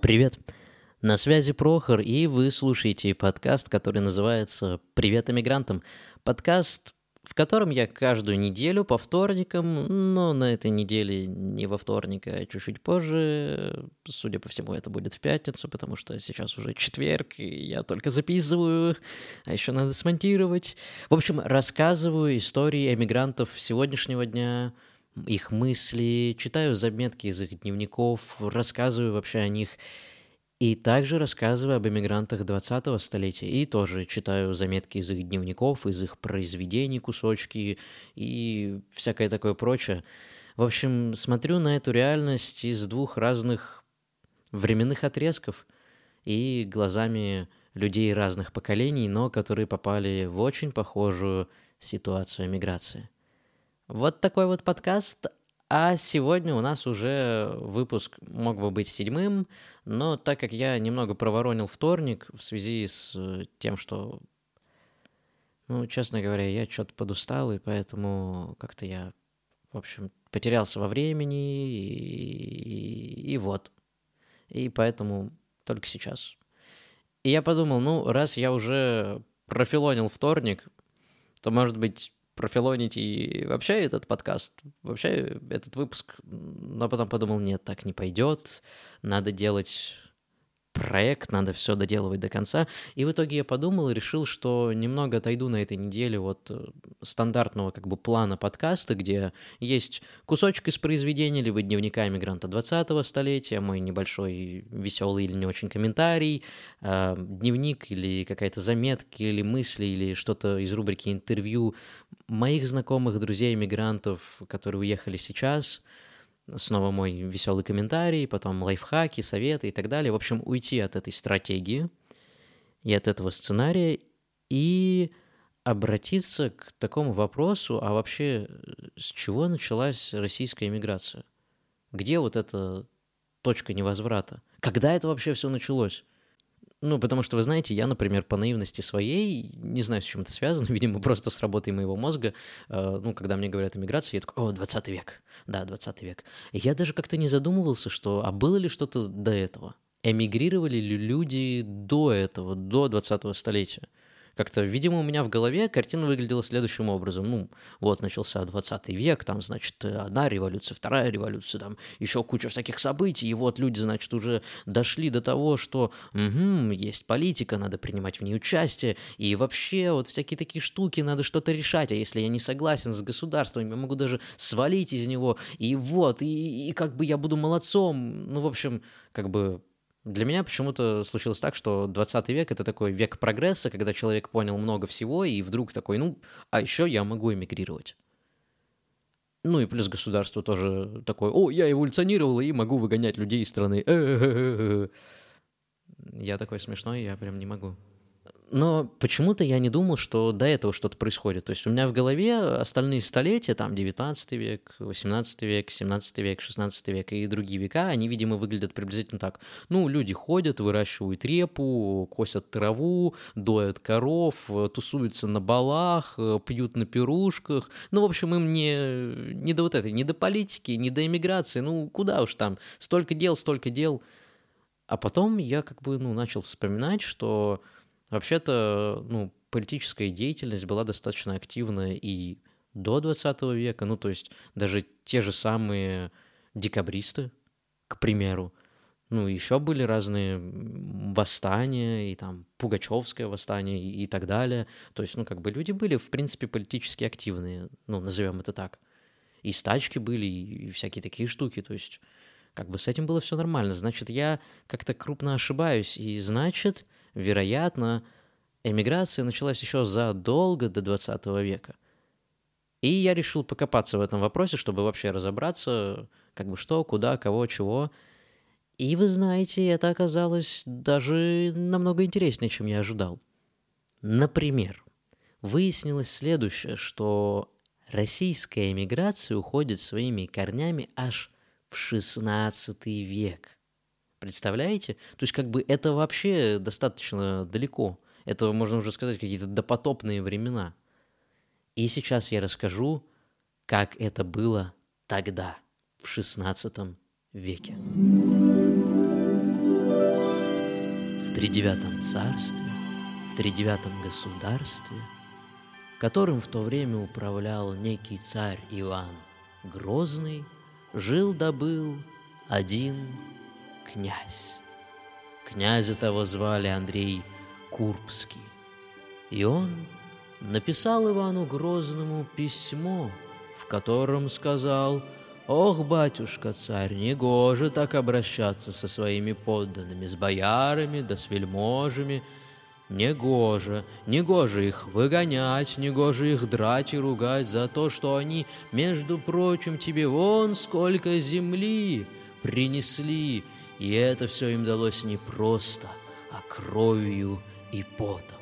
Привет! На связи Прохор, и вы слушаете подкаст, который называется «Привет эмигрантам». Подкаст, в котором я каждую неделю по вторникам, но на этой неделе не во вторник, а чуть-чуть позже. Судя по всему, это будет в пятницу, потому что сейчас уже четверг, и я только записываю, а еще надо смонтировать. В общем, рассказываю истории эмигрантов сегодняшнего дня, их мысли, читаю заметки из их дневников, рассказываю вообще о них. И также рассказываю об эмигрантах 20-го столетия. И тоже читаю заметки из их дневников, из их произведений, кусочки и всякое такое прочее. В общем, смотрю на эту реальность из двух разных временных отрезков и глазами людей разных поколений, но которые попали в очень похожую ситуацию эмиграции. Вот такой вот подкаст. А сегодня у нас уже выпуск мог бы быть седьмым, но так как я немного проворонил вторник в связи с э, тем, что, ну, честно говоря, я что-то подустал, и поэтому как-то я, в общем, потерялся во времени, и, и вот. И поэтому только сейчас. И я подумал, ну, раз я уже профилонил вторник, то, может быть, профилонить и вообще этот подкаст, вообще этот выпуск. Но потом подумал, нет, так не пойдет, надо делать проект, надо все доделывать до конца. И в итоге я подумал и решил, что немного отойду на этой неделе от э, стандартного как бы плана подкаста, где есть кусочек из произведения, либо дневника иммигранта 20-го столетия, мой небольшой веселый или не очень комментарий, э, дневник или какая-то заметка, или мысли, или что-то из рубрики интервью моих знакомых, друзей, иммигрантов, которые уехали сейчас – снова мой веселый комментарий, потом лайфхаки, советы и так далее. В общем, уйти от этой стратегии и от этого сценария и обратиться к такому вопросу, а вообще с чего началась российская иммиграция? Где вот эта точка невозврата? Когда это вообще все началось? Ну, потому что, вы знаете, я, например, по наивности своей, не знаю, с чем это связано, видимо, просто с работой моего мозга, э, ну, когда мне говорят о миграции, я такой, о, 20 век, да, 20 век. Я даже как-то не задумывался, что, а было ли что-то до этого? Эмигрировали ли люди до этого, до 20-го столетия? Как-то, видимо, у меня в голове картина выглядела следующим образом. Ну, вот начался 20 век, там, значит, одна революция, вторая революция, там еще куча всяких событий, и вот люди, значит, уже дошли до того, что угу, есть политика, надо принимать в ней участие, и вообще вот всякие такие штуки, надо что-то решать, а если я не согласен с государством, я могу даже свалить из него, и вот, и, и как бы я буду молодцом, ну, в общем, как бы для меня почему-то случилось так, что 20 век — это такой век прогресса, когда человек понял много всего, и вдруг такой, ну, а еще я могу эмигрировать. Ну и плюс государство тоже такое, о, я эволюционировал и могу выгонять людей из страны. Я такой смешной, я прям не могу но почему-то я не думал, что до этого что-то происходит. То есть у меня в голове остальные столетия, там 19 век, 18 век, 17 век, 16 век и другие века, они, видимо, выглядят приблизительно так. Ну, люди ходят, выращивают репу, косят траву, доят коров, тусуются на балах, пьют на пирушках. Ну, в общем, им не, не до вот этой, не до политики, не до иммиграции. Ну, куда уж там, столько дел, столько дел. А потом я как бы, ну, начал вспоминать, что Вообще-то, ну, политическая деятельность была достаточно активная и до 20 века, ну, то есть даже те же самые декабристы, к примеру, ну, еще были разные восстания, и там Пугачевское восстание, и, и так далее. То есть, ну, как бы люди были, в принципе, политически активные, ну, назовем это так. И стачки были, и, и всякие такие штуки. То есть, как бы с этим было все нормально. Значит, я как-то крупно ошибаюсь, и значит, вероятно, эмиграция началась еще задолго до 20 века. И я решил покопаться в этом вопросе, чтобы вообще разобраться, как бы что, куда, кого, чего. И вы знаете, это оказалось даже намного интереснее, чем я ожидал. Например, выяснилось следующее, что российская эмиграция уходит своими корнями аж в XVI век. Представляете? То есть как бы это вообще достаточно далеко. Это, можно уже сказать, какие-то допотопные времена. И сейчас я расскажу, как это было тогда, в XVI веке. тридевятом царстве, в тридевятом государстве, которым в то время управлял некий царь Иван Грозный, жил-добыл один князь. Князя того звали Андрей Курбский. И он написал Ивану Грозному письмо, в котором сказал «Ох, батюшка царь, негоже так обращаться со своими подданными, с боярами да с вельможами, Негоже, негоже их выгонять, негоже их драть и ругать за то, что они, между прочим, тебе вон сколько земли принесли, и это все им далось не просто, а кровью и потом.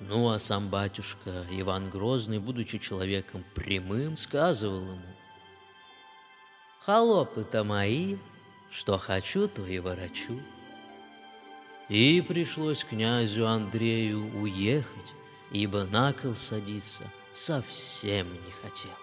Ну, а сам батюшка Иван Грозный, будучи человеком прямым, сказывал ему, «Холопы-то мои, что хочу, то и ворочу». И пришлось князю Андрею уехать, ибо на кол садиться совсем не хотелось.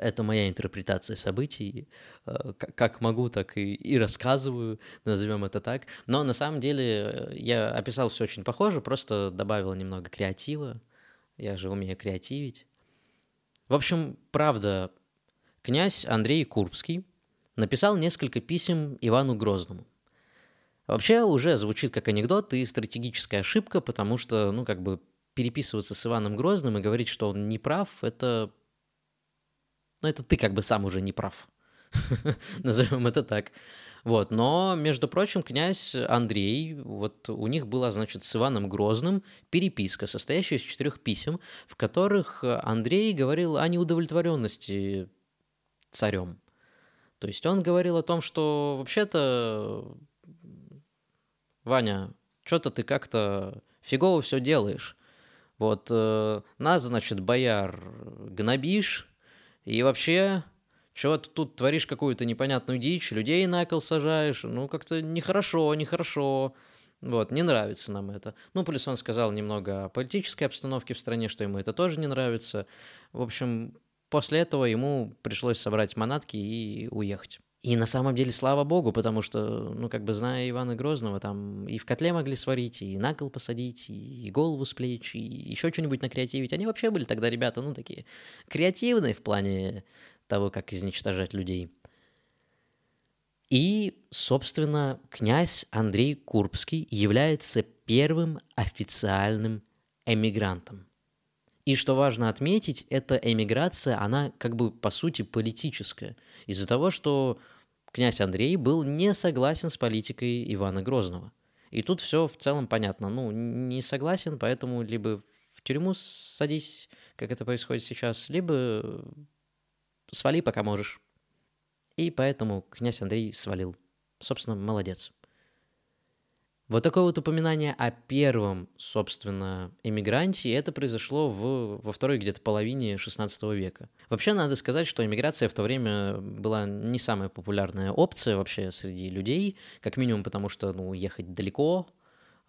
Это моя интерпретация событий. Э, как могу, так и, и рассказываю, назовем это так. Но на самом деле э, я описал все очень похоже, просто добавил немного креатива. Я же умею креативить. В общем, правда, князь Андрей Курбский написал несколько писем Ивану Грозному. Вообще уже звучит как анекдот и стратегическая ошибка, потому что, ну, как бы переписываться с Иваном Грозным и говорить, что он не прав, это но это ты как бы сам уже не прав. Назовем это так. Вот, но, между прочим, князь Андрей, вот у них была, значит, с Иваном Грозным переписка, состоящая из четырех писем, в которых Андрей говорил о неудовлетворенности царем. То есть он говорил о том, что вообще-то, Ваня, что-то ты как-то фигово все делаешь. Вот э, нас, значит, бояр гнобишь, и вообще, чего ты тут творишь какую-то непонятную дичь, людей на кол сажаешь, ну, как-то нехорошо, нехорошо. Вот, не нравится нам это. Ну, плюс он сказал немного о политической обстановке в стране, что ему это тоже не нравится. В общем, после этого ему пришлось собрать манатки и уехать. И на самом деле, слава богу, потому что, ну, как бы зная Ивана Грозного, там и в котле могли сварить, и на кол посадить, и голову с плеч, и еще что-нибудь накреативить. Они вообще были тогда ребята, ну, такие креативные в плане того, как изничтожать людей. И, собственно, князь Андрей Курбский является первым официальным эмигрантом. И что важно отметить, эта эмиграция, она как бы по сути политическая. Из-за того, что князь Андрей был не согласен с политикой Ивана Грозного. И тут все в целом понятно. Ну, не согласен, поэтому либо в тюрьму садись, как это происходит сейчас, либо свали, пока можешь. И поэтому князь Андрей свалил. Собственно, молодец. Вот такое вот упоминание о первом, собственно, эмигранте, это произошло в, во второй где-то половине XVI века. Вообще, надо сказать, что эмиграция в то время была не самая популярная опция вообще среди людей, как минимум потому, что, ну, ехать далеко,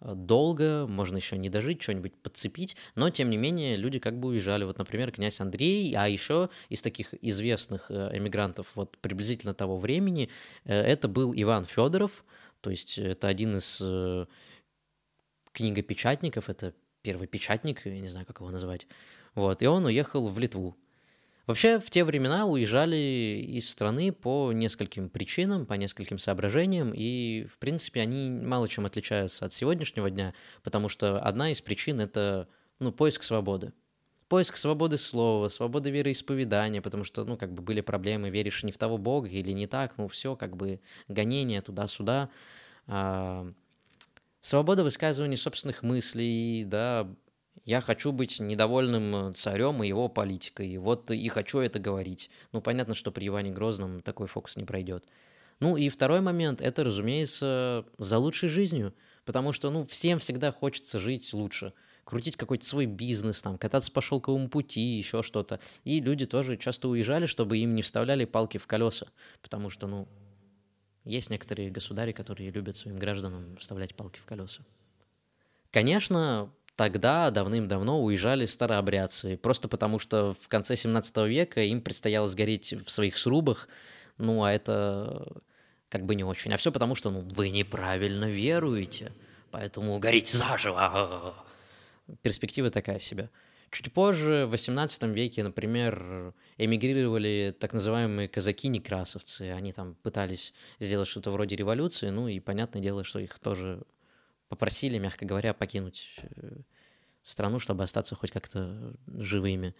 долго, можно еще не дожить, что-нибудь подцепить, но тем не менее люди как бы уезжали. Вот, например, князь Андрей, а еще из таких известных э, эмигрантов вот приблизительно того времени, э, это был Иван Федоров, то есть это один из э, книгопечатников, это первый печатник, я не знаю, как его назвать. Вот, и он уехал в Литву. Вообще, в те времена уезжали из страны по нескольким причинам, по нескольким соображениям, и, в принципе, они мало чем отличаются от сегодняшнего дня, потому что одна из причин — это ну, поиск свободы. Поиск свободы слова, свободы вероисповедания, потому что, ну, как бы были проблемы, веришь не в того Бога или не так, ну, все, как бы гонение туда-сюда. А, свобода высказывания собственных мыслей, да, я хочу быть недовольным царем и его политикой, вот и хочу это говорить. Ну, понятно, что при Иване Грозном такой фокус не пройдет. Ну и второй момент, это, разумеется, за лучшей жизнью, потому что, ну, всем всегда хочется жить лучше – крутить какой-то свой бизнес, там, кататься по шелковому пути, еще что-то. И люди тоже часто уезжали, чтобы им не вставляли палки в колеса, потому что, ну, есть некоторые государи, которые любят своим гражданам вставлять палки в колеса. Конечно, тогда давным-давно уезжали старообрядцы, просто потому что в конце 17 века им предстояло сгореть в своих срубах, Ну, а это как бы не очень. А все потому, что ну, вы неправильно веруете, поэтому горите заживо. Перспектива такая себе. Чуть позже, в XVIII веке, например, эмигрировали так называемые казаки-некрасовцы. Они там пытались сделать что-то вроде революции, ну и понятное дело, что их тоже попросили, мягко говоря, покинуть э, страну, чтобы остаться хоть как-то живыми.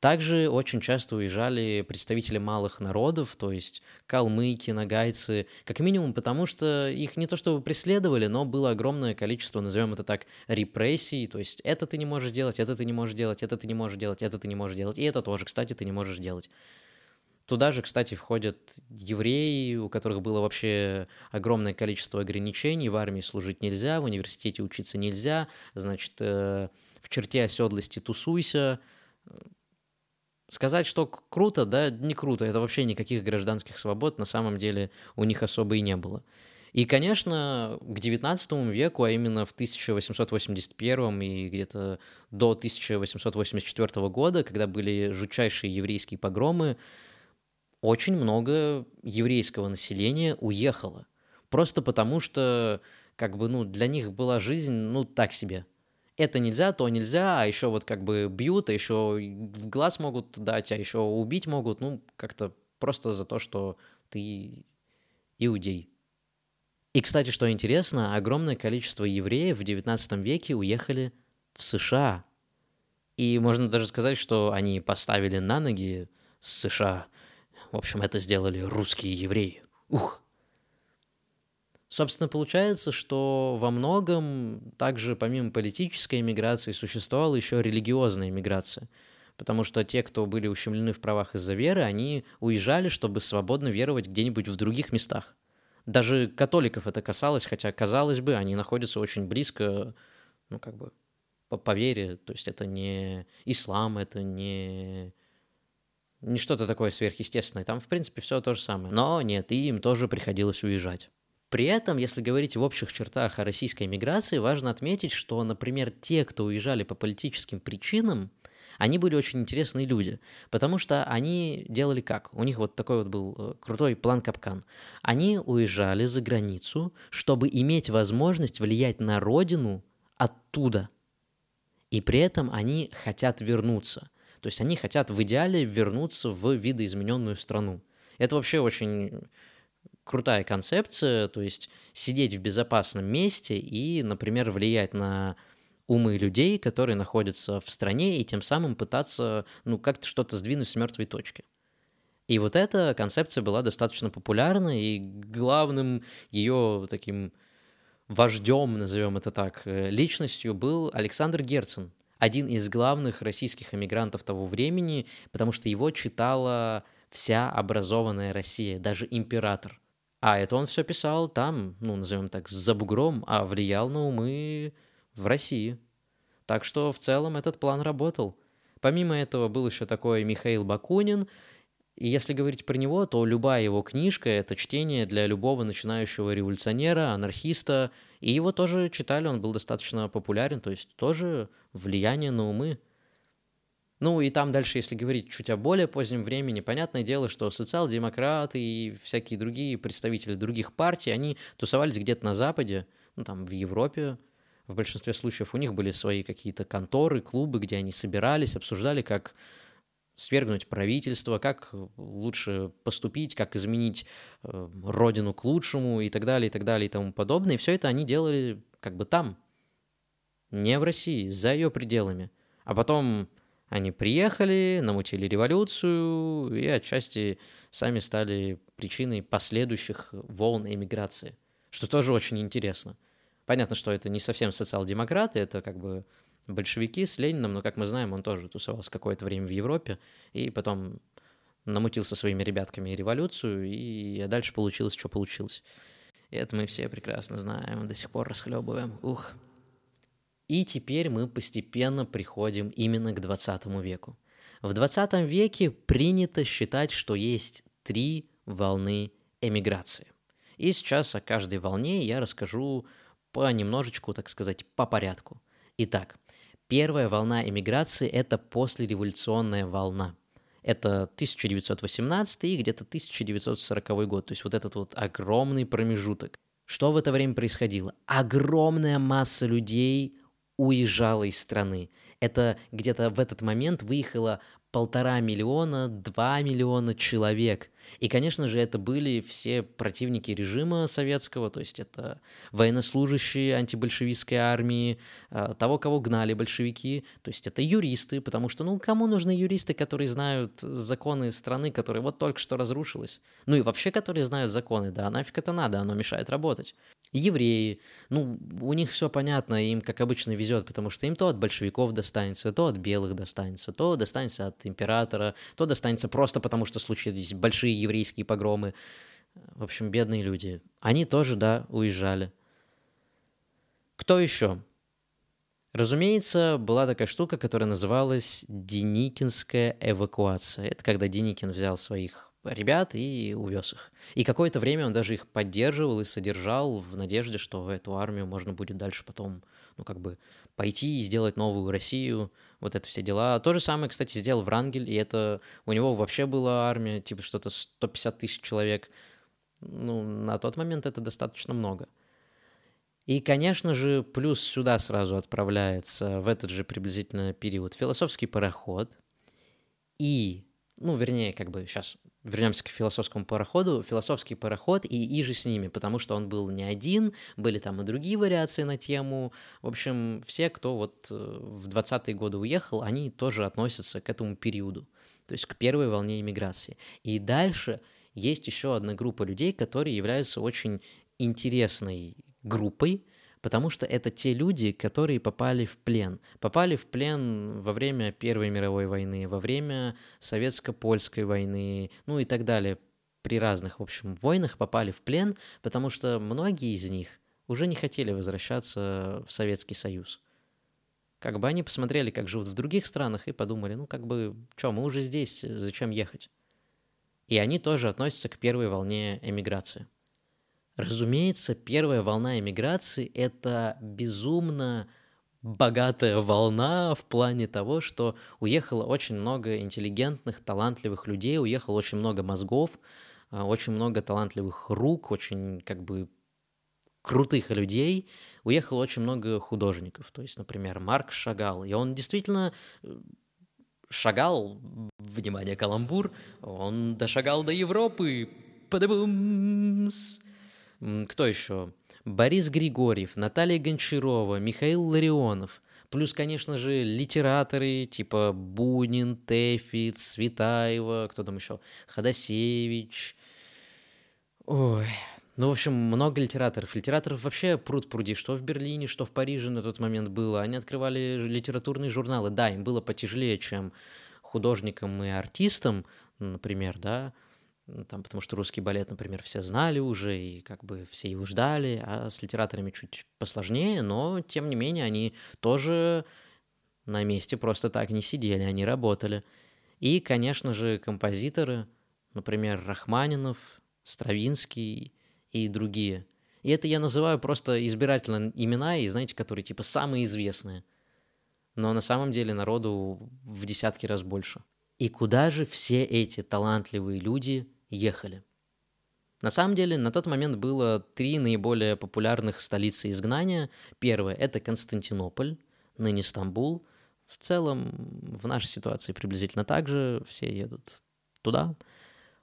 Также очень часто уезжали представители малых народов, то есть калмыки, нагайцы, как минимум потому, что их не то чтобы преследовали, но было огромное количество, назовем это так, репрессий, то есть это ты не можешь делать, это ты не можешь делать, это ты не можешь делать, это ты не можешь делать, и это тоже, кстати, ты не можешь делать. Туда же, кстати, входят евреи, у которых было вообще огромное количество ограничений. В армии служить нельзя, в университете учиться нельзя, значит, э, в черте оседлости тусуйся, Сказать, что круто, да, не круто. Это вообще никаких гражданских свобод на самом деле у них особо и не было. И, конечно, к XIX веку, а именно в 1881 и где-то до 1884 года, когда были жутчайшие еврейские погромы, очень много еврейского населения уехало. Просто потому что, как бы, ну, для них была жизнь, ну, так себе это нельзя, то нельзя, а еще вот как бы бьют, а еще в глаз могут дать, а еще убить могут, ну, как-то просто за то, что ты иудей. И, кстати, что интересно, огромное количество евреев в XIX веке уехали в США. И можно даже сказать, что они поставили на ноги США. В общем, это сделали русские евреи. Ух! Собственно, получается, что во многом также помимо политической иммиграции существовала еще религиозная иммиграция. Потому что те, кто были ущемлены в правах из-за веры, они уезжали, чтобы свободно веровать где-нибудь в других местах. Даже католиков это касалось, хотя, казалось бы, они находятся очень близко, ну, как бы, по, по вере. То есть это не ислам, это не, не что-то такое сверхъестественное. Там, в принципе, все то же самое. Но нет, и им тоже приходилось уезжать. При этом, если говорить в общих чертах о российской миграции, важно отметить, что, например, те, кто уезжали по политическим причинам, они были очень интересные люди, потому что они делали как? У них вот такой вот был э, крутой план капкан. Они уезжали за границу, чтобы иметь возможность влиять на родину оттуда. И при этом они хотят вернуться. То есть они хотят в идеале вернуться в видоизмененную страну. Это вообще очень крутая концепция, то есть сидеть в безопасном месте и, например, влиять на умы людей, которые находятся в стране, и тем самым пытаться, ну, как-то что-то сдвинуть с мертвой точки. И вот эта концепция была достаточно популярна, и главным ее таким вождем, назовем это так, э, личностью был Александр Герцен, один из главных российских эмигрантов того времени, потому что его читала вся образованная Россия, даже император. А это он все писал там, ну, назовем так, за бугром, а влиял на умы в России. Так что в целом этот план работал. Помимо этого был еще такой Михаил Бакунин, и если говорить про него, то любая его книжка — это чтение для любого начинающего революционера, анархиста, и его тоже читали, он был достаточно популярен, то есть тоже влияние на умы. Ну и там дальше, если говорить чуть о более позднем времени, понятное дело, что социал-демократы и всякие другие представители других партий, они тусовались где-то на Западе, ну там в Европе, в большинстве случаев у них были свои какие-то конторы, клубы, где они собирались, обсуждали, как свергнуть правительство, как лучше поступить, как изменить э, родину к лучшему и так далее, и так далее, и тому подобное. И все это они делали как бы там, не в России, за ее пределами. А потом они приехали, намутили революцию и отчасти сами стали причиной последующих волн эмиграции, что тоже очень интересно. Понятно, что это не совсем социал-демократы, это как бы большевики с Лениным, но, как мы знаем, он тоже тусовался какое-то время в Европе, и потом намутил со своими ребятками революцию, и дальше получилось, что получилось. И это мы все прекрасно знаем, до сих пор расхлебываем. Ух. И теперь мы постепенно приходим именно к 20 веку. В 20 веке принято считать, что есть три волны эмиграции. И сейчас о каждой волне я расскажу понемножечку, так сказать, по порядку. Итак, первая волна эмиграции – это послереволюционная волна. Это 1918 и где-то 1940 год, то есть вот этот вот огромный промежуток. Что в это время происходило? Огромная масса людей уезжала из страны. Это где-то в этот момент выехало полтора миллиона, два миллиона человек. И, конечно же, это были все противники режима советского, то есть это военнослужащие антибольшевистской армии, а, того, кого гнали большевики, то есть это юристы, потому что, ну, кому нужны юристы, которые знают законы страны, которая вот только что разрушилась? Ну и вообще, которые знают законы, да, нафиг это надо, оно мешает работать. Евреи, ну, у них все понятно, им, как обычно, везет, потому что им то от большевиков достанется, то от белых достанется, то достанется от императора, то достанется просто потому, что случились большие еврейские погромы. В общем, бедные люди. Они тоже, да, уезжали. Кто еще? Разумеется, была такая штука, которая называлась Деникинская эвакуация. Это когда Деникин взял своих ребят и увез их. И какое-то время он даже их поддерживал и содержал в надежде, что в эту армию можно будет дальше потом, ну, как бы пойти и сделать новую Россию, вот это все дела. То же самое, кстати, сделал Врангель, и это у него вообще была армия, типа что-то 150 тысяч человек. Ну, на тот момент это достаточно много. И, конечно же, плюс сюда сразу отправляется в этот же приблизительно период философский пароход и, ну, вернее, как бы сейчас вернемся к философскому пароходу, философский пароход и иже с ними, потому что он был не один, были там и другие вариации на тему. В общем, все, кто вот э, в 20-е годы уехал, они тоже относятся к этому периоду, то есть к первой волне иммиграции. И дальше есть еще одна группа людей, которые являются очень интересной группой, потому что это те люди, которые попали в плен. Попали в плен во время Первой мировой войны, во время Советско-Польской войны, ну и так далее. При разных, в общем, войнах попали в плен, потому что многие из них уже не хотели возвращаться в Советский Союз. Как бы они посмотрели, как живут в других странах, и подумали, ну как бы, что, мы уже здесь, зачем ехать? И они тоже относятся к первой волне эмиграции. Разумеется, первая волна эмиграции — это безумно богатая волна в плане того, что уехало очень много интеллигентных, талантливых людей, уехало очень много мозгов, а, очень много талантливых рук, очень как бы крутых людей, уехало очень много художников. То есть, например, Марк Шагал. И он действительно э, шагал, внимание, каламбур, он дошагал до Европы. Падабумс. Кто еще? Борис Григорьев, Наталья Гончарова, Михаил Ларионов. Плюс, конечно же, литераторы типа Бунин, Тефит, Светаева, кто там еще? Ходосевич. Ой, ну, в общем, много литераторов. Литераторов вообще пруд пруди, что в Берлине, что в Париже на тот момент было. Они открывали литературные журналы. Да, им было потяжелее, чем художникам и артистам, например, да, там, потому что русский балет, например, все знали уже, и как бы все его ждали, а с литераторами чуть посложнее, но, тем не менее, они тоже на месте просто так не сидели, они работали. И, конечно же, композиторы, например, Рахманинов, Стравинский и другие. И это я называю просто избирательно имена, и знаете, которые типа самые известные. Но на самом деле народу в десятки раз больше. И куда же все эти талантливые люди ехали. На самом деле, на тот момент было три наиболее популярных столицы изгнания. Первое – это Константинополь, ныне Стамбул. В целом, в нашей ситуации приблизительно так же, все едут туда.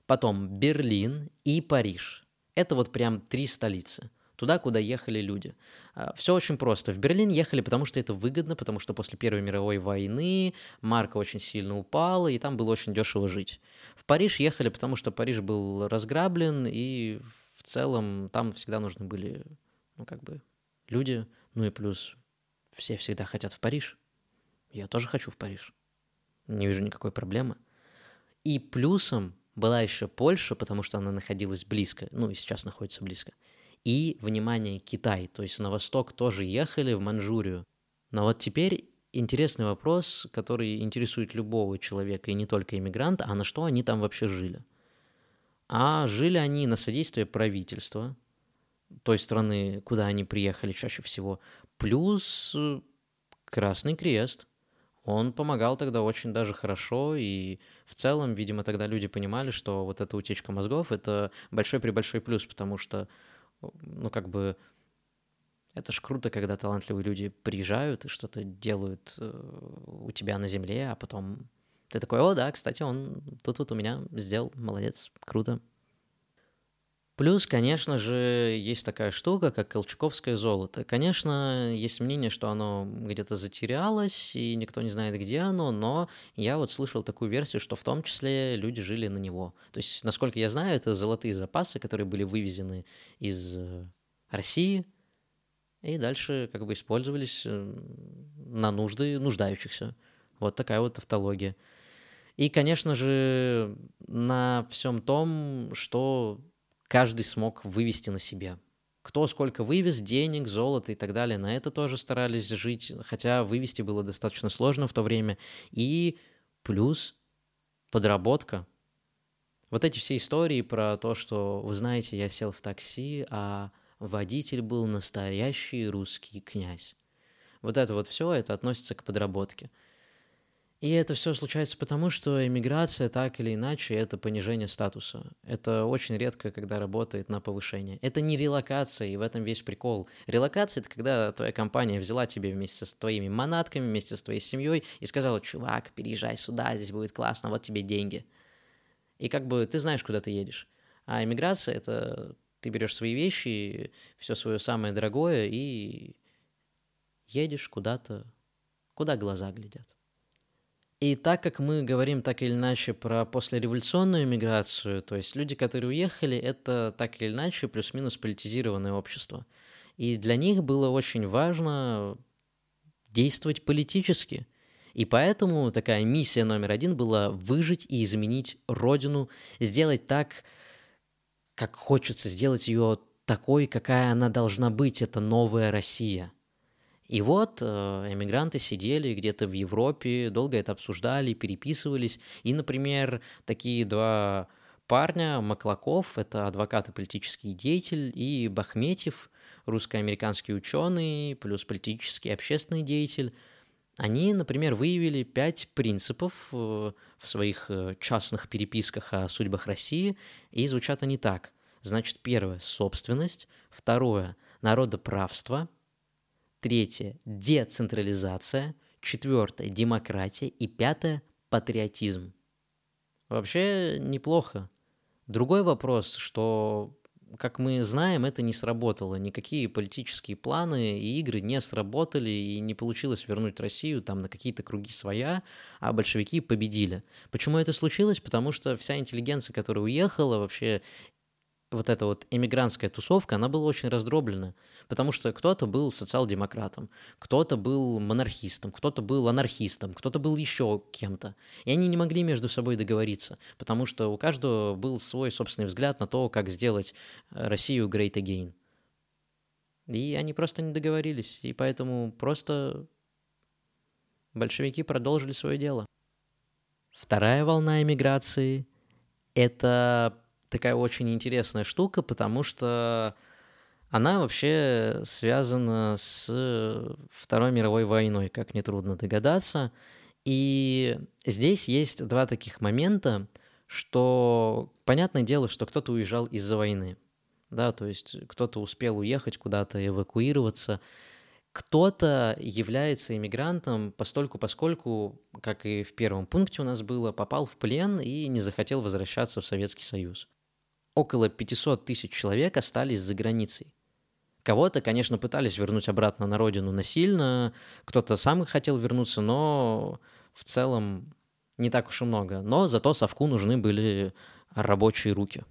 Потом Берлин и Париж. Это вот прям три столицы – туда, куда ехали люди. А, Все очень просто. В Берлин ехали, потому что это выгодно, потому что после Первой мировой войны марка очень сильно упала, и там было очень дешево жить. В Париж ехали, потому что Париж был разграблен, и в целом там всегда нужны были, ну, как бы, люди. Ну и плюс все всегда хотят в Париж. Я тоже хочу в Париж. Не вижу никакой проблемы. И плюсом была еще Польша, потому что она находилась близко, ну и сейчас находится близко. И, внимание, Китай, то есть на восток тоже ехали, в Манчжурию. Но вот теперь интересный вопрос, который интересует любого человека, и не только иммигранта, а на что они там вообще жили? А жили они на содействие правительства той страны, куда они приехали чаще всего, плюс э, Красный Крест. он помогал тогда очень даже хорошо, и в целом, видимо, тогда люди понимали, что вот эта утечка мозгов — это большой-пребольшой плюс, потому что, ну, как бы, это ж круто, когда талантливые люди приезжают и что-то делают э, у тебя на земле, а потом ты такой, о, да, кстати, он тут вот у меня сделал, молодец, круто. Плюс, конечно же, есть такая штука, как колчаковское золото. Конечно, есть мнение, что оно где-то затерялось, и никто не знает, где оно, но я вот слышал такую версию, что в том числе люди жили на него. То есть, насколько я знаю, это золотые запасы, которые были вывезены из э, России, и дальше как бы использовались э, на нужды нуждающихся. Вот такая вот автология. И, конечно же, на всем том, что каждый смог вывести на себе. Кто сколько вывез, денег, золота и так далее, на это тоже старались жить, хотя вывести было достаточно сложно в то время. И плюс подработка. Вот эти все истории про то, что, вы знаете, я сел в такси, а водитель был настоящий русский князь. Вот это вот все, это относится к подработке. И это все случается потому, что эмиграция так или иначе это понижение статуса. Это очень редко, когда работает на повышение. Это не релокация, и в этом весь прикол. Релокация — это когда твоя компания взяла тебе вместе с твоими манатками, вместе с твоей семьей и сказала, чувак, переезжай сюда, здесь будет классно, вот тебе деньги. И как бы ты знаешь, куда ты едешь. А эмиграция — это ты берешь свои вещи, все свое самое дорогое и едешь куда-то, куда глаза глядят. И так как мы говорим так или иначе про послереволюционную миграцию, то есть люди, которые уехали, это так или иначе плюс-минус политизированное общество. И для них было очень важно действовать политически. И поэтому такая миссия номер один была выжить и изменить родину, сделать так, как хочется, сделать ее такой, какая она должна быть. Это новая Россия – и вот э, эмигранты сидели где-то в Европе, долго это обсуждали, переписывались. И, например, такие два парня, Маклаков, это адвокат и политический деятель, и Бахметьев, русско-американский ученый, плюс политический и общественный деятель, они, например, выявили пять принципов э, в своих э, частных переписках о судьбах России, и звучат они так. Значит, первое – собственность, второе – народоправство – Третье – децентрализация. Четвертое – демократия. И пятое – патриотизм. Вообще неплохо. Другой вопрос, что, как мы знаем, это не сработало. Никакие политические планы и игры не сработали, и не получилось вернуть Россию там на какие-то круги своя, а большевики победили. Почему это случилось? Потому что вся интеллигенция, которая уехала, вообще вот эта вот эмигрантская тусовка, она была очень раздроблена, потому что кто-то был социал-демократом, кто-то был монархистом, кто-то был анархистом, кто-то был еще кем-то. И они не могли между собой договориться, потому что у каждого был свой собственный взгляд на то, как сделать э, Россию great again. И они просто не договорились, и поэтому просто большевики продолжили свое дело. Вторая волна эмиграции — это такая очень интересная штука, потому что она вообще связана с Второй мировой войной, как нетрудно догадаться. И здесь есть два таких момента, что понятное дело, что кто-то уезжал из-за войны, да, то есть кто-то успел уехать куда-то, эвакуироваться, кто-то является иммигрантом постольку, поскольку, как и в первом пункте у нас было, попал в плен и не захотел возвращаться в Советский Союз около 500 тысяч человек остались за границей. Кого-то, конечно, пытались вернуть обратно на родину насильно, кто-то сам хотел вернуться, но в целом не так уж и много. Но зато совку нужны были рабочие руки.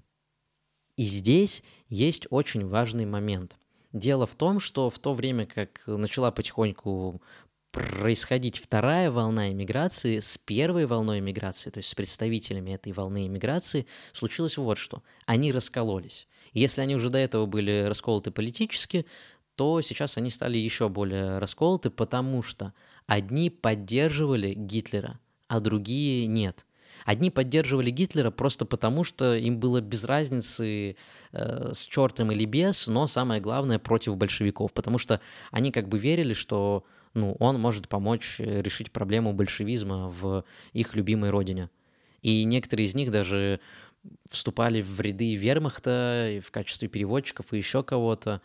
И здесь есть очень важный момент. Дело в том, что в то время, как начала потихоньку происходить вторая волна иммиграции с первой волной иммиграции, то есть с представителями этой волны иммиграции, случилось вот что. Они раскололись. Если они уже до этого были расколоты политически, то сейчас они стали еще более расколоты, потому что одни поддерживали Гитлера, а другие нет. Одни поддерживали Гитлера просто потому, что им было без разницы э, с чертом или без, но самое главное против большевиков, потому что они как бы верили, что ну, он может помочь решить проблему большевизма в их любимой родине. И некоторые из них даже вступали в ряды вермахта в качестве переводчиков и еще кого-то.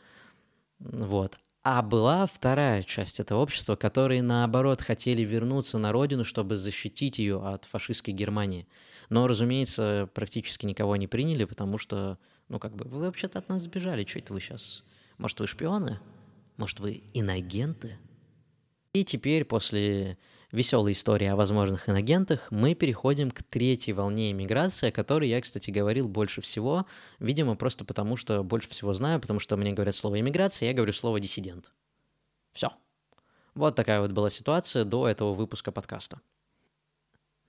Вот. А была вторая часть этого общества, которые, наоборот, хотели вернуться на родину, чтобы защитить ее от фашистской Германии. Но, разумеется, практически никого не приняли, потому что, ну, как бы, вы вообще-то от нас сбежали. Что это вы сейчас? Может, вы шпионы? Может, вы инагенты? И теперь, после веселой истории о возможных инагентах, мы переходим к третьей волне иммиграции, о которой я, кстати, говорил больше всего, видимо, просто потому что больше всего знаю, потому что мне говорят слово иммиграция, я говорю слово диссидент. Все. Вот такая вот была ситуация до этого выпуска подкаста.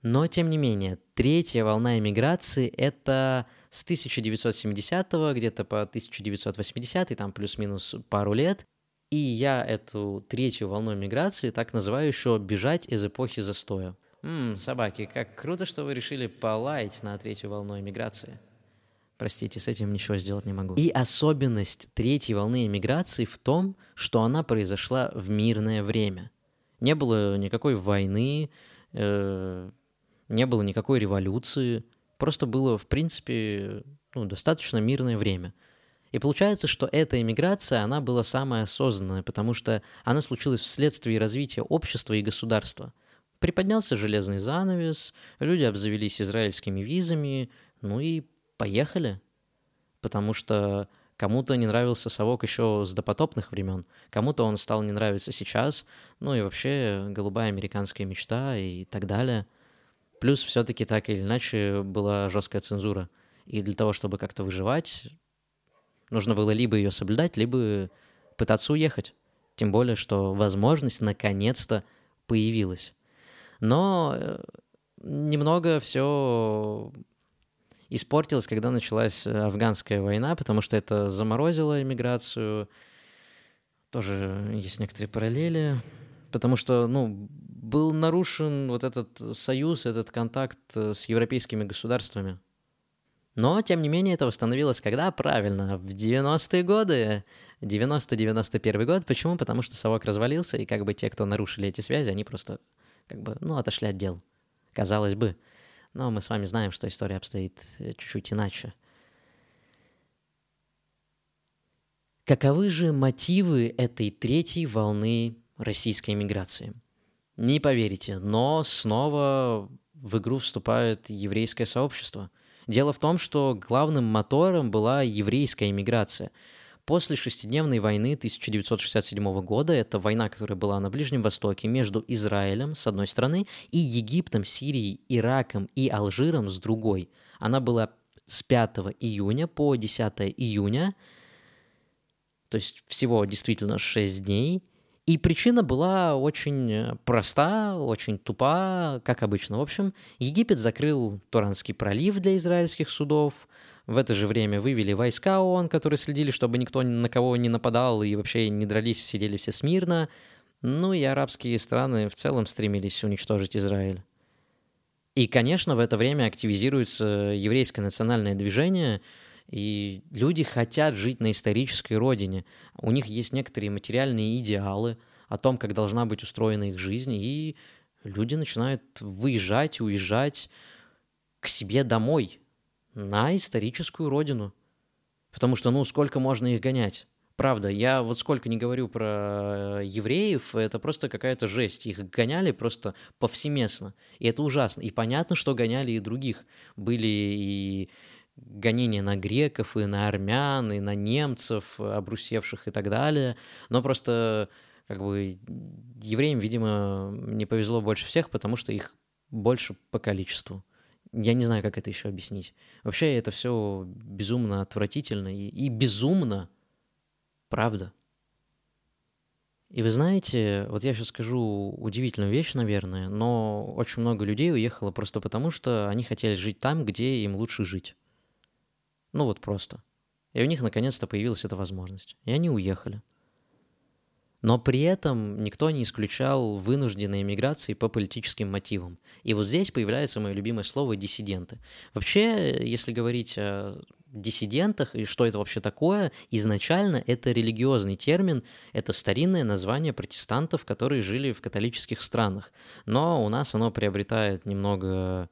Но, тем не менее, третья волна иммиграции — это с 1970 где-то по 1980 там плюс-минус пару лет — и я эту третью волну миграции так называю еще «бежать из эпохи застоя». Ммм, собаки, как круто, что вы решили полаять на третью волну эмиграции. Простите, с этим ничего сделать не могу. И особенность третьей волны эмиграции в том, что она произошла в мирное время. Не было никакой войны, э, не было никакой революции, просто было, в принципе, ну, достаточно мирное время – и получается, что эта иммиграция, она была самая осознанная, потому что она случилась вследствие развития общества и государства. Приподнялся железный занавес, люди обзавелись израильскими визами, ну и поехали. Потому что кому-то не нравился совок еще с допотопных времен, кому-то он стал не нравиться сейчас, ну и вообще голубая американская мечта и так далее. Плюс все-таки так или иначе была жесткая цензура. И для того, чтобы как-то выживать, Нужно было либо ее соблюдать, либо пытаться уехать. Тем более, что возможность наконец-то появилась. Но э, немного все испортилось, когда началась афганская война, потому что это заморозило иммиграцию. Тоже есть некоторые параллели. Потому что, ну, был нарушен вот этот союз, этот контакт э, с европейскими государствами. Но, тем не менее, это восстановилось когда? Правильно, в 90-е годы. 90-91 год. Почему? Потому что совок развалился, и как бы те, кто нарушили эти связи, они просто как бы, ну, отошли от дел. Казалось бы. Но мы с вами знаем, что история обстоит э, чуть-чуть иначе. Каковы же мотивы этой третьей волны российской иммиграции? Не поверите, но снова в игру вступает еврейское сообщество – Дело в том, что главным мотором была еврейская иммиграция. После шестидневной войны 1967 года, это война, которая была на Ближнем Востоке между Израилем с одной стороны и Египтом, Сирией, Ираком и Алжиром с другой. Она была с 5 июня по 10 июня, то есть всего действительно 6 дней – и причина была очень э, проста, очень тупа, как обычно. В общем, Египет закрыл Туранский пролив для израильских судов. В это же время вывели войска ООН, которые следили, чтобы никто на кого не нападал и вообще не дрались, сидели все смирно. Ну и арабские страны в целом стремились уничтожить Израиль. И, конечно, в это время активизируется еврейское национальное движение – и люди хотят жить на исторической родине. У них есть некоторые материальные идеалы о том, как должна быть устроена их жизнь, и люди начинают выезжать, уезжать к себе домой, на историческую родину. Потому что, ну, сколько можно их гонять? Правда, я вот сколько не говорю про евреев, это просто какая-то жесть. Их гоняли просто повсеместно. И это ужасно. И понятно, что гоняли и других. Были и гонения на греков, и на армян, и на немцев, обрусевших и так далее. Но просто как бы евреям, видимо, не повезло больше всех, потому что их больше по количеству. Я не знаю, как это еще объяснить. Вообще это все безумно отвратительно и, и безумно, правда. И вы знаете, вот я сейчас скажу удивительную вещь, наверное, но очень много людей уехало просто потому, что они хотели жить там, где им лучше жить. Ну вот просто. И у них наконец-то появилась эта возможность. И они уехали. Но при этом никто не исключал вынужденной иммиграции по политическим мотивам. И вот здесь появляется мое любимое слово «диссиденты». Вообще, если говорить о диссидентах и что это вообще такое, изначально это религиозный термин, это старинное название протестантов, которые жили в католических странах. Но у нас оно приобретает немного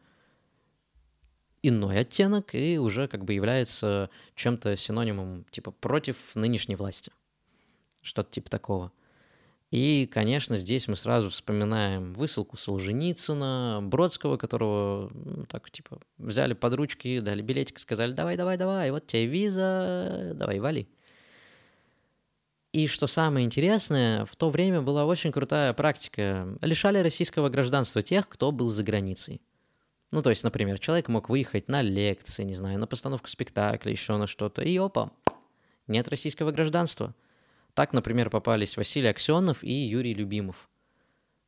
иной оттенок и уже как бы является чем-то синонимом типа против нынешней власти. Что-то типа такого. И, конечно, здесь мы сразу вспоминаем высылку Солженицына, Бродского, которого ну, так типа взяли под ручки, дали билетик, сказали давай, давай, давай, вот тебе виза, давай, вали. И что самое интересное, в то время была очень крутая практика. Лишали российского гражданства тех, кто был за границей. Ну, то есть, например, человек мог выехать на лекции, не знаю, на постановку спектакля, еще на что-то, и опа, нет российского гражданства. Так, например, попались Василий Аксенов и Юрий Любимов.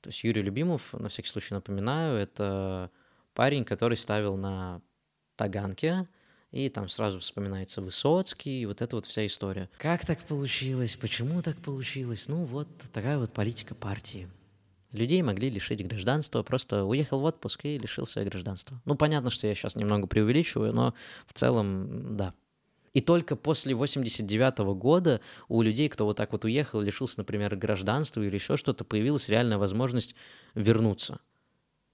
То есть Юрий Любимов, на всякий случай напоминаю, это парень, который ставил на Таганке, и там сразу вспоминается Высоцкий, и вот эта вот вся история. Как так получилось? Почему так получилось? Ну вот такая вот политика партии. Людей могли лишить гражданства, просто уехал в отпуск и лишился гражданства. Ну, понятно, что я сейчас немного преувеличиваю, но в целом, да. И только после 89 года у людей, кто вот так вот уехал, лишился, например, гражданства или еще что-то, появилась реальная возможность вернуться.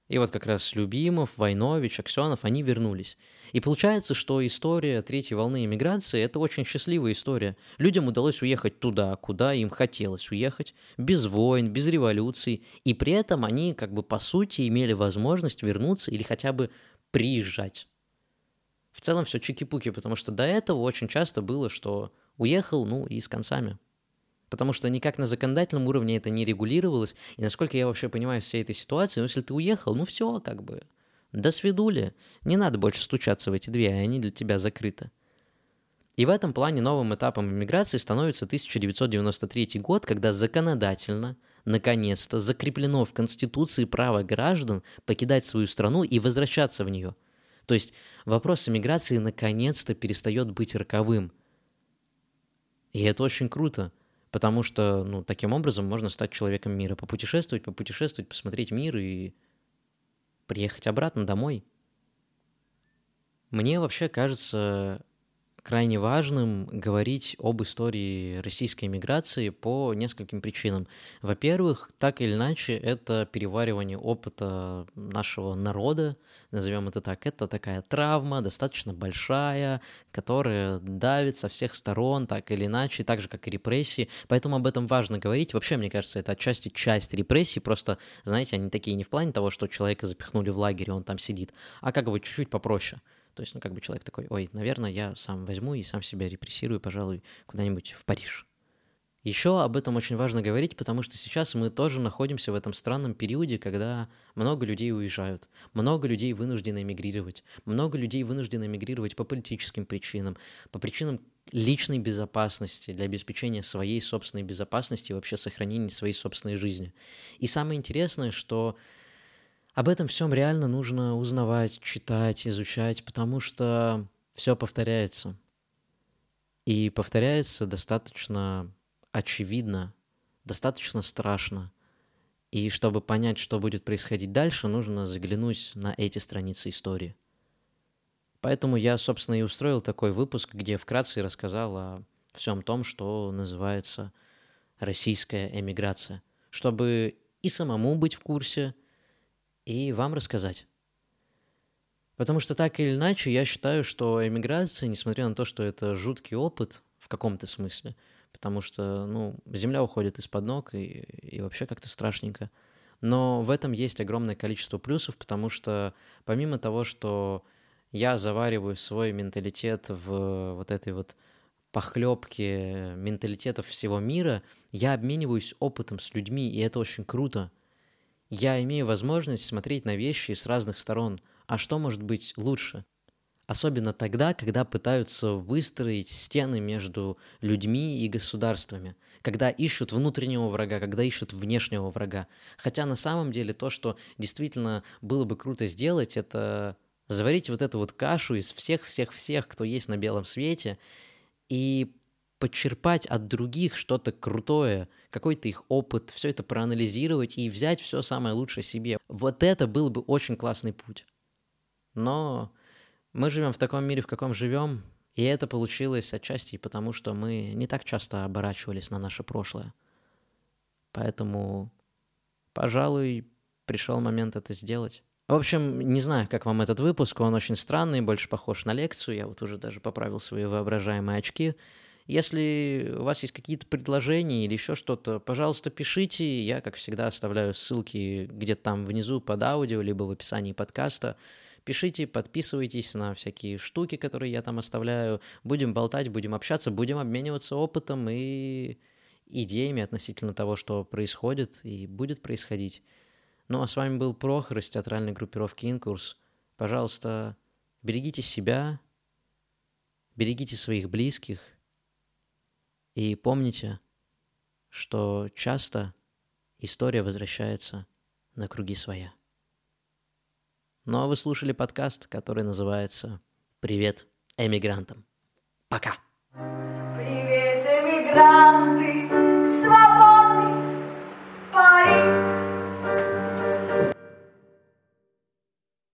И вот как раз Любимов, Войнович, Аксенов, они вернулись. И получается, что история третьей волны иммиграции – это очень счастливая история. Людям удалось уехать туда, куда им хотелось уехать, без войн, без революций, и при этом они как бы по сути имели возможность вернуться или хотя бы приезжать. В целом все чики-пуки, потому что до этого очень часто было, что уехал, ну и с концами потому что никак на законодательном уровне это не регулировалось. И насколько я вообще понимаю всей этой ситуации, ну, если ты уехал, ну все, как бы, до свидули. Не надо больше стучаться в эти двери, они для тебя закрыты. И в этом плане новым этапом иммиграции становится 1993 год, когда законодательно, наконец-то, закреплено в Конституции право граждан покидать свою страну и возвращаться в нее. То есть вопрос иммиграции наконец-то перестает быть роковым. И это очень круто. Потому что, ну, таким образом можно стать человеком мира, попутешествовать, попутешествовать, посмотреть мир и приехать обратно домой. Мне вообще кажется, крайне важным говорить об истории российской миграции по нескольким причинам. Во-первых, так или иначе, это переваривание опыта нашего народа, назовем это так. Это такая травма, достаточно большая, которая давит со всех сторон, так или иначе, так же, как и репрессии. Поэтому об этом важно говорить. Вообще, мне кажется, это отчасти часть репрессий, просто, знаете, они такие не в плане того, что человека запихнули в лагерь, и он там сидит, а как бы чуть-чуть попроще. То есть, ну, как бы человек такой, ой, наверное, я сам возьму и сам себя репрессирую, пожалуй, куда-нибудь в Париж. Еще об этом очень важно говорить, потому что сейчас мы тоже находимся в этом странном периоде, когда много людей уезжают, много людей вынуждены эмигрировать, много людей вынуждены эмигрировать по политическим причинам, по причинам личной безопасности, для обеспечения своей собственной безопасности и вообще сохранения своей собственной жизни. И самое интересное, что об этом всем реально нужно узнавать, читать, изучать, потому что все повторяется. И повторяется достаточно очевидно, достаточно страшно. И чтобы понять, что будет происходить дальше, нужно заглянуть на эти страницы истории. Поэтому я, собственно, и устроил такой выпуск, где вкратце рассказал о всем том, что называется российская эмиграция, чтобы и самому быть в курсе, и вам рассказать. Потому что так или иначе, я считаю, что эмиграция, несмотря на то, что это жуткий опыт в каком-то смысле, потому что, ну, земля уходит из-под ног и, и вообще как-то страшненько. Но в этом есть огромное количество плюсов, потому что помимо того, что я завариваю свой менталитет в вот этой вот похлебке менталитетов всего мира, я обмениваюсь опытом с людьми, и это очень круто – я имею возможность смотреть на вещи с разных сторон. А что может быть лучше? Особенно тогда, когда пытаются выстроить стены между людьми и государствами, когда ищут внутреннего врага, когда ищут внешнего врага. Хотя на самом деле то, что действительно было бы круто сделать, это заварить вот эту вот кашу из всех-всех-всех, кто есть на белом свете, и подчерпать от других что-то крутое, какой-то их опыт, все это проанализировать и взять все самое лучшее себе. Вот это был бы очень классный путь. Но мы живем в таком мире, в каком живем, И это получилось отчасти потому, что мы не так часто оборачивались на наше прошлое. Поэтому, пожалуй, пришел момент это сделать. В общем, не знаю, как вам этот выпуск, он очень странный, больше похож на лекцию, я вот уже даже поправил свои воображаемые очки. Если у вас есть какие-то предложения или еще что-то, пожалуйста, пишите. Я, как всегда, оставляю ссылки где-то там внизу под аудио, либо в описании подкаста. Пишите, подписывайтесь на всякие штуки, которые я там оставляю. Будем болтать, будем общаться, будем обмениваться опытом и идеями относительно того, что происходит и будет происходить. Ну а с вами был Прохор из театральной группировки «Инкурс». Пожалуйста, берегите себя, берегите своих близких и помните, что часто история возвращается на круги своя. Ну а вы слушали подкаст, который называется «Привет эмигрантам». Пока! Привет, эмигранты!